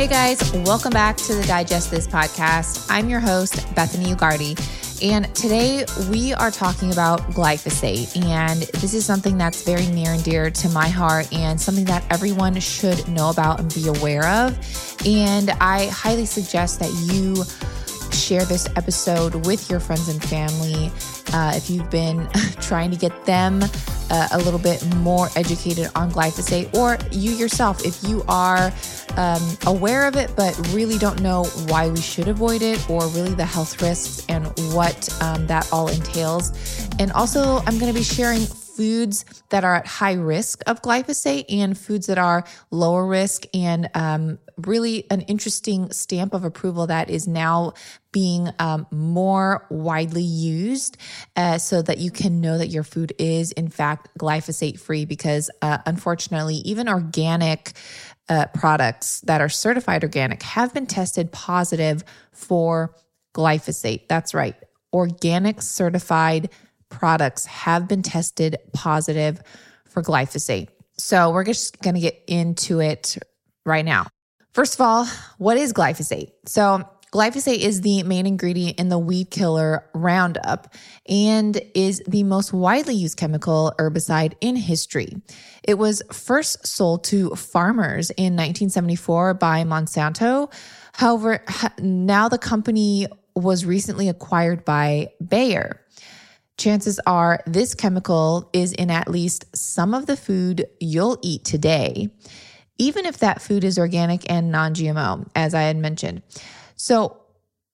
Hey guys, welcome back to the Digest This podcast. I'm your host, Bethany Ugarte. And today we are talking about glyphosate. And this is something that's very near and dear to my heart and something that everyone should know about and be aware of. And I highly suggest that you share this episode with your friends and family uh, if you've been trying to get them uh, a little bit more educated on glyphosate, or you yourself, if you are um, aware of it but really don't know why we should avoid it, or really the health risks and what um, that all entails. And also, I'm going to be sharing foods that are at high risk of glyphosate and foods that are lower risk, and um, really an interesting stamp of approval that is now being um, more widely used uh, so that you can know that your food is, in fact, glyphosate free. Because uh, unfortunately, even organic uh, products that are certified organic have been tested positive for glyphosate. That's right. Organic certified products have been tested positive for glyphosate. So we're just going to get into it right now. First of all, what is glyphosate? So, glyphosate is the main ingredient in the weed killer Roundup and is the most widely used chemical herbicide in history. It was first sold to farmers in 1974 by Monsanto. However, now the company was recently acquired by Bayer chances are this chemical is in at least some of the food you'll eat today, even if that food is organic and non GMO, as I had mentioned. So,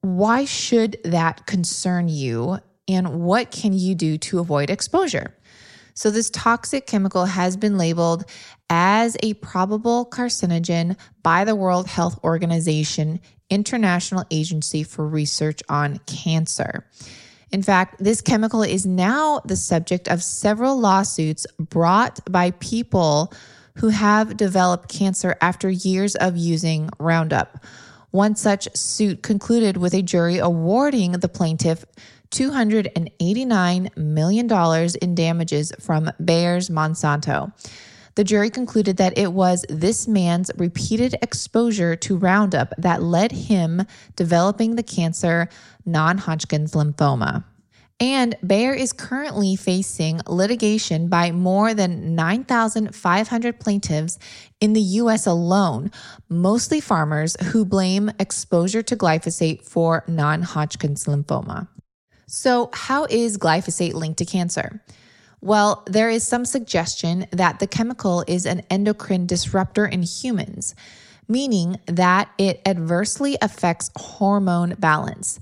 why should that concern you? And what can you do to avoid exposure? So, this toxic chemical has been labeled as a probable carcinogen by the World Health Organization, International Agency for Research on Cancer. In fact, this chemical is now the subject of several lawsuits brought by people who have developed cancer after years of using Roundup. One such suit concluded with a jury awarding the plaintiff $289 million in damages from Bayer's Monsanto. The jury concluded that it was this man's repeated exposure to Roundup that led him developing the cancer non Hodgkin's lymphoma. And Bayer is currently facing litigation by more than 9,500 plaintiffs in the US alone, mostly farmers who blame exposure to glyphosate for non Hodgkin's lymphoma. So, how is glyphosate linked to cancer? Well, there is some suggestion that the chemical is an endocrine disruptor in humans, meaning that it adversely affects hormone balance.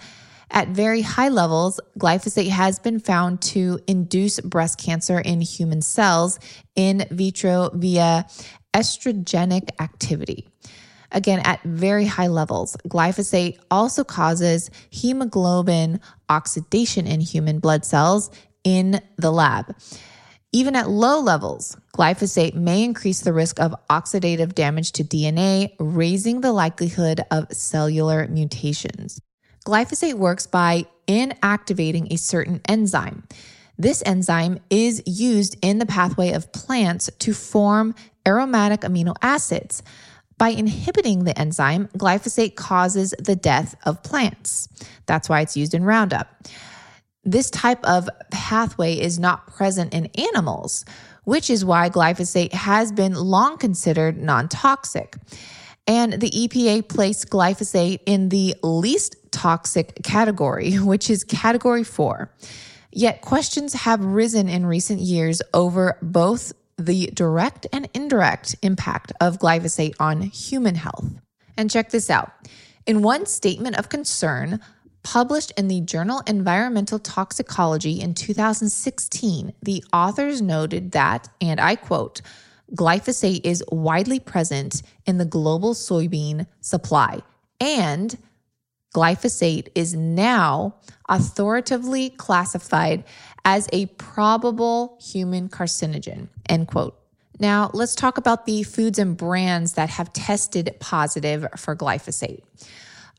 At very high levels, glyphosate has been found to induce breast cancer in human cells in vitro via estrogenic activity. Again, at very high levels, glyphosate also causes hemoglobin oxidation in human blood cells in the lab. Even at low levels, glyphosate may increase the risk of oxidative damage to DNA, raising the likelihood of cellular mutations. Glyphosate works by inactivating a certain enzyme. This enzyme is used in the pathway of plants to form aromatic amino acids. By inhibiting the enzyme, glyphosate causes the death of plants. That's why it's used in Roundup. This type of pathway is not present in animals, which is why glyphosate has been long considered non toxic. And the EPA placed glyphosate in the least toxic category, which is category four. Yet questions have risen in recent years over both the direct and indirect impact of glyphosate on human health. And check this out. In one statement of concern, Published in the journal Environmental Toxicology in 2016, the authors noted that, and I quote, glyphosate is widely present in the global soybean supply, and glyphosate is now authoritatively classified as a probable human carcinogen, end quote. Now, let's talk about the foods and brands that have tested positive for glyphosate.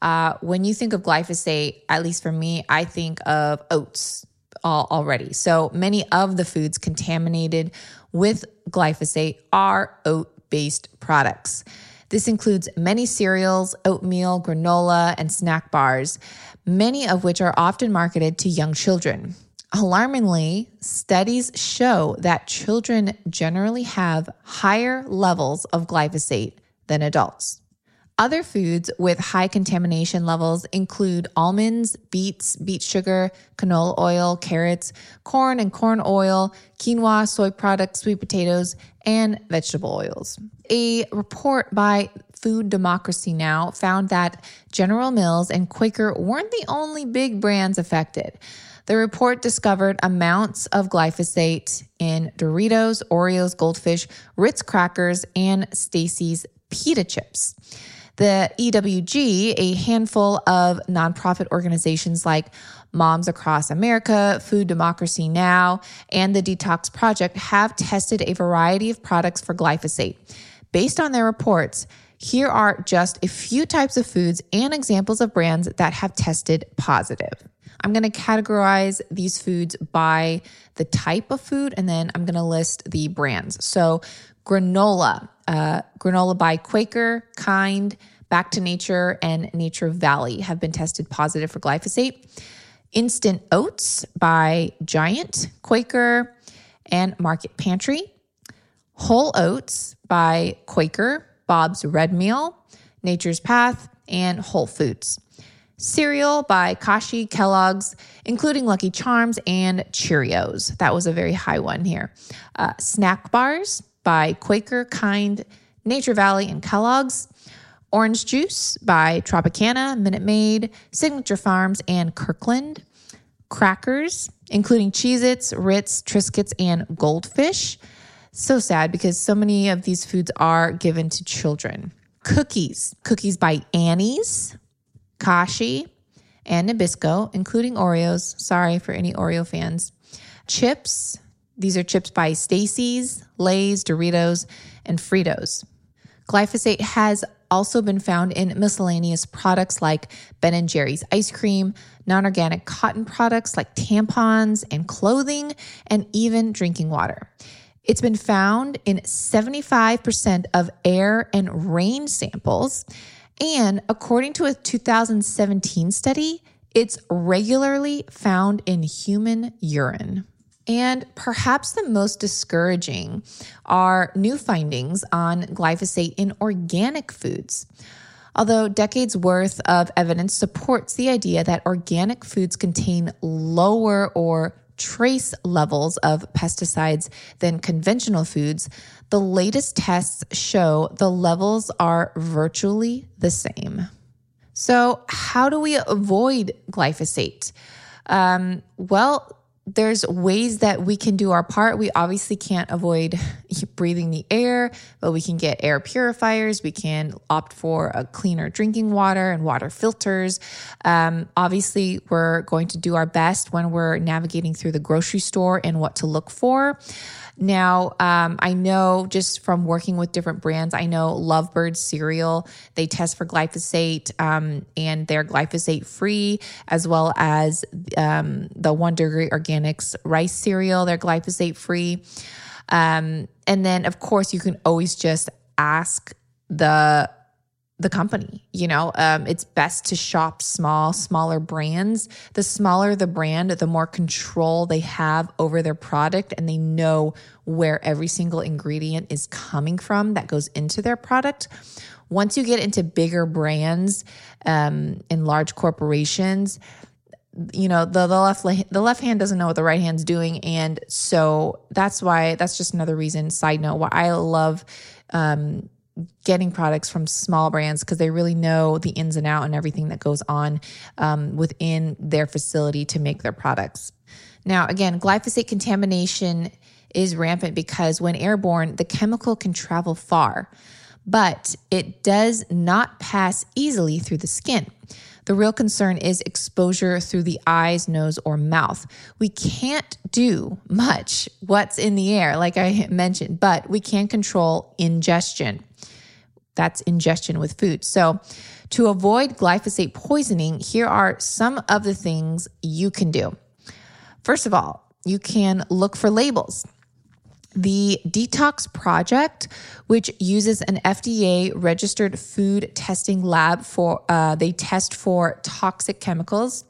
Uh, when you think of glyphosate, at least for me, I think of oats already. So many of the foods contaminated with glyphosate are oat based products. This includes many cereals, oatmeal, granola, and snack bars, many of which are often marketed to young children. Alarmingly, studies show that children generally have higher levels of glyphosate than adults. Other foods with high contamination levels include almonds, beets, beet sugar, canola oil, carrots, corn and corn oil, quinoa, soy products, sweet potatoes, and vegetable oils. A report by Food Democracy Now! found that General Mills and Quaker weren't the only big brands affected. The report discovered amounts of glyphosate in Doritos, Oreos, Goldfish, Ritz crackers, and Stacy's pita chips. The EWG, a handful of nonprofit organizations like Moms Across America, Food Democracy Now, and the Detox Project, have tested a variety of products for glyphosate. Based on their reports, here are just a few types of foods and examples of brands that have tested positive. I'm going to categorize these foods by the type of food and then I'm going to list the brands. So, granola, uh, granola by Quaker, Kind, Back to Nature, and Nature Valley have been tested positive for glyphosate. Instant Oats by Giant, Quaker, and Market Pantry. Whole Oats by Quaker, Bob's Red Mill, Nature's Path, and Whole Foods. Cereal by Kashi, Kellogg's, including Lucky Charms and Cheerios. That was a very high one here. Uh, snack bars by Quaker, Kind, Nature Valley, and Kellogg's. Orange juice by Tropicana, Minute Maid, Signature Farms, and Kirkland. Crackers, including Cheez Its, Ritz, Triscuits, and Goldfish. So sad because so many of these foods are given to children. Cookies, cookies by Annie's, Kashi, and Nabisco, including Oreos. Sorry for any Oreo fans. Chips, these are chips by Stacy's, Lay's, Doritos, and Fritos. Glyphosate has also been found in miscellaneous products like Ben and Jerry's ice cream, non-organic cotton products like tampons and clothing, and even drinking water. It's been found in 75% of air and rain samples. And according to a 2017 study, it's regularly found in human urine. And perhaps the most discouraging are new findings on glyphosate in organic foods. Although decades worth of evidence supports the idea that organic foods contain lower or trace levels of pesticides than conventional foods, the latest tests show the levels are virtually the same. So, how do we avoid glyphosate? Um, well, there's ways that we can do our part. We obviously can't avoid breathing the air, but we can get air purifiers. We can opt for a cleaner drinking water and water filters. Um, obviously, we're going to do our best when we're navigating through the grocery store and what to look for. Now, um, I know just from working with different brands, I know Lovebird cereal, they test for glyphosate um, and they're glyphosate free, as well as um, the Degree Organics rice cereal, they're glyphosate free. Um, and then, of course, you can always just ask the the company. You know, um, it's best to shop small, smaller brands. The smaller the brand, the more control they have over their product and they know where every single ingredient is coming from that goes into their product. Once you get into bigger brands um, in large corporations, you know the, the left the left hand doesn't know what the right hand's doing and so that's why that's just another reason side note why i love um, getting products from small brands because they really know the ins and out and everything that goes on um, within their facility to make their products. Now, again, glyphosate contamination is rampant because when airborne, the chemical can travel far, but it does not pass easily through the skin. The real concern is exposure through the eyes, nose, or mouth. We can't do much what's in the air, like I mentioned, but we can control ingestion. That's ingestion with food. So, to avoid glyphosate poisoning, here are some of the things you can do. First of all, you can look for labels. The Detox Project, which uses an FDA registered food testing lab for, uh, they test for toxic chemicals.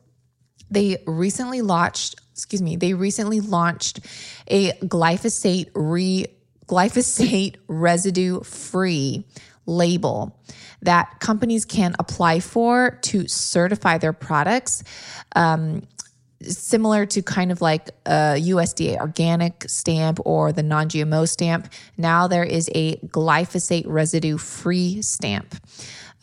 They recently launched, excuse me, they recently launched a glyphosate re glyphosate residue free label that companies can apply for to certify their products. Um, similar to kind of like a USDA organic stamp or the non GMO stamp. Now there is a glyphosate residue free stamp.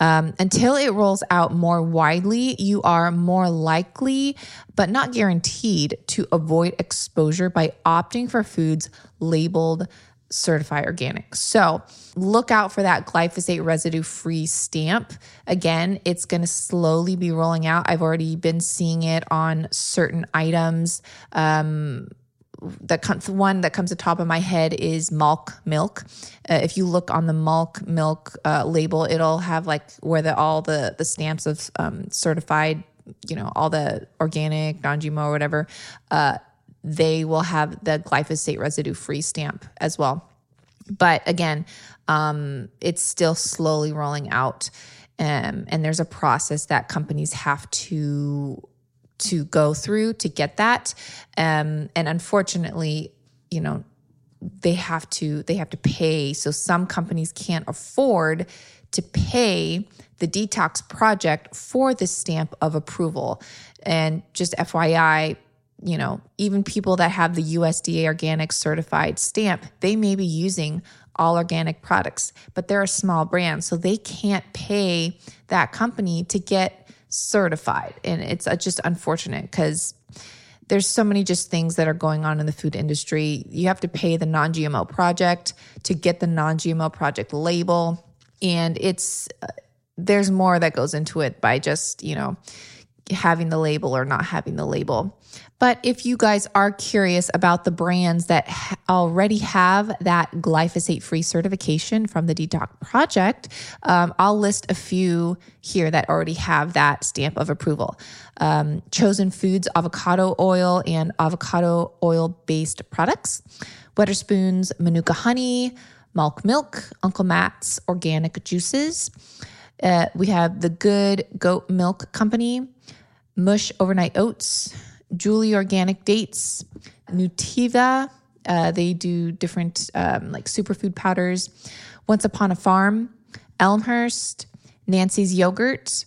Um, until it rolls out more widely, you are more likely, but not guaranteed, to avoid exposure by opting for foods labeled certify organic. So look out for that glyphosate residue free stamp. Again, it's going to slowly be rolling out. I've already been seeing it on certain items. Um, the one that comes to top of my head is Malk milk. Uh, if you look on the Malk milk uh, label, it'll have like where the all the the stamps of um, certified, you know, all the organic, non-GMO, whatever. Uh, they will have the glyphosate residue free stamp as well. But again, um, it's still slowly rolling out. Um, and there's a process that companies have to to go through to get that. Um, and unfortunately, you know, they have to they have to pay. So some companies can't afford to pay the detox project for the stamp of approval. And just FYI, you know, even people that have the USDA organic certified stamp, they may be using all organic products, but they're a small brand, so they can't pay that company to get certified. And it's uh, just unfortunate because there's so many just things that are going on in the food industry. You have to pay the non GMO project to get the non GMO project label. And it's, uh, there's more that goes into it by just, you know, having the label or not having the label. But if you guys are curious about the brands that already have that glyphosate free certification from the Detox Project, um, I'll list a few here that already have that stamp of approval. Um, Chosen Foods avocado oil and avocado oil based products, Wedderspoons Manuka honey, Malk milk, Uncle Matt's organic juices. Uh, we have the Good Goat Milk Company, Mush Overnight Oats, Julie Organic Dates, Nutiva. Uh, they do different um, like superfood powders. Once Upon a Farm, Elmhurst, Nancy's Yogurt,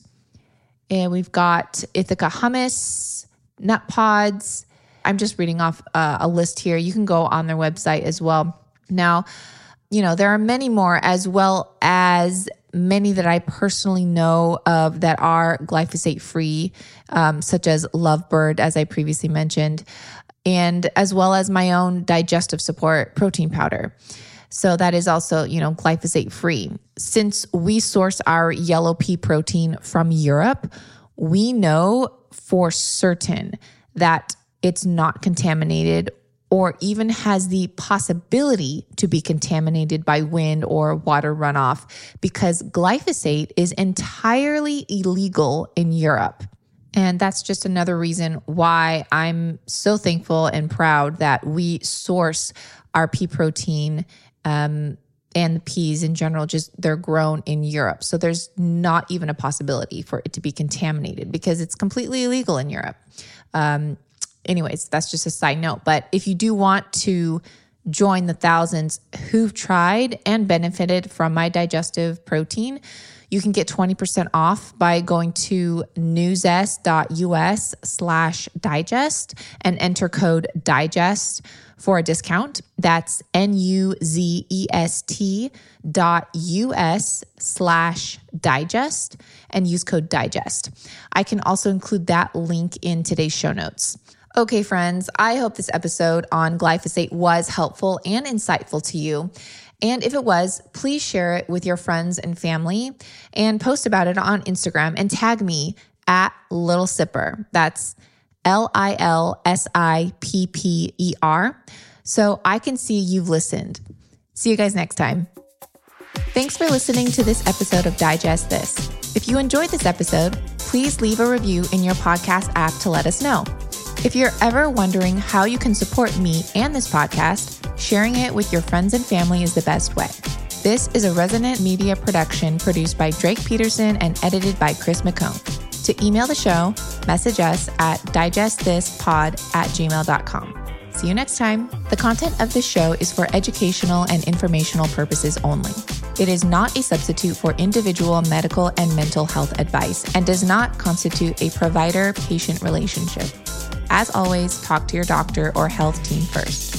and we've got Ithaca Hummus, Nut Pods. I'm just reading off uh, a list here. You can go on their website as well. Now, you know, there are many more as well as many that I personally know of that are glyphosate free, um, such as Lovebird, as I previously mentioned, and as well as my own digestive support protein powder. So that is also, you know, glyphosate free. Since we source our yellow pea protein from Europe, we know for certain that it's not contaminated or even has the possibility to be contaminated by wind or water runoff because glyphosate is entirely illegal in Europe. And that's just another reason why I'm so thankful and proud that we source our pea protein um, and the peas in general, just they're grown in Europe. So there's not even a possibility for it to be contaminated because it's completely illegal in Europe. Um, anyways, that's just a side note. But if you do want to join the thousands who've tried and benefited from my digestive protein, you can get 20% off by going to nuzest.us slash digest and enter code digest for a discount. That's N-U-Z-E-S-T dot U-S slash digest and use code digest. I can also include that link in today's show notes. Okay, friends, I hope this episode on glyphosate was helpful and insightful to you. And if it was, please share it with your friends and family and post about it on Instagram and tag me at Little Sipper. That's L I L S I P P E R. So I can see you've listened. See you guys next time. Thanks for listening to this episode of Digest This. If you enjoyed this episode, please leave a review in your podcast app to let us know. If you're ever wondering how you can support me and this podcast, Sharing it with your friends and family is the best way. This is a Resonant Media production produced by Drake Peterson and edited by Chris McCone. To email the show, message us at digestthispod at gmail.com. See you next time. The content of this show is for educational and informational purposes only. It is not a substitute for individual medical and mental health advice and does not constitute a provider patient relationship. As always, talk to your doctor or health team first.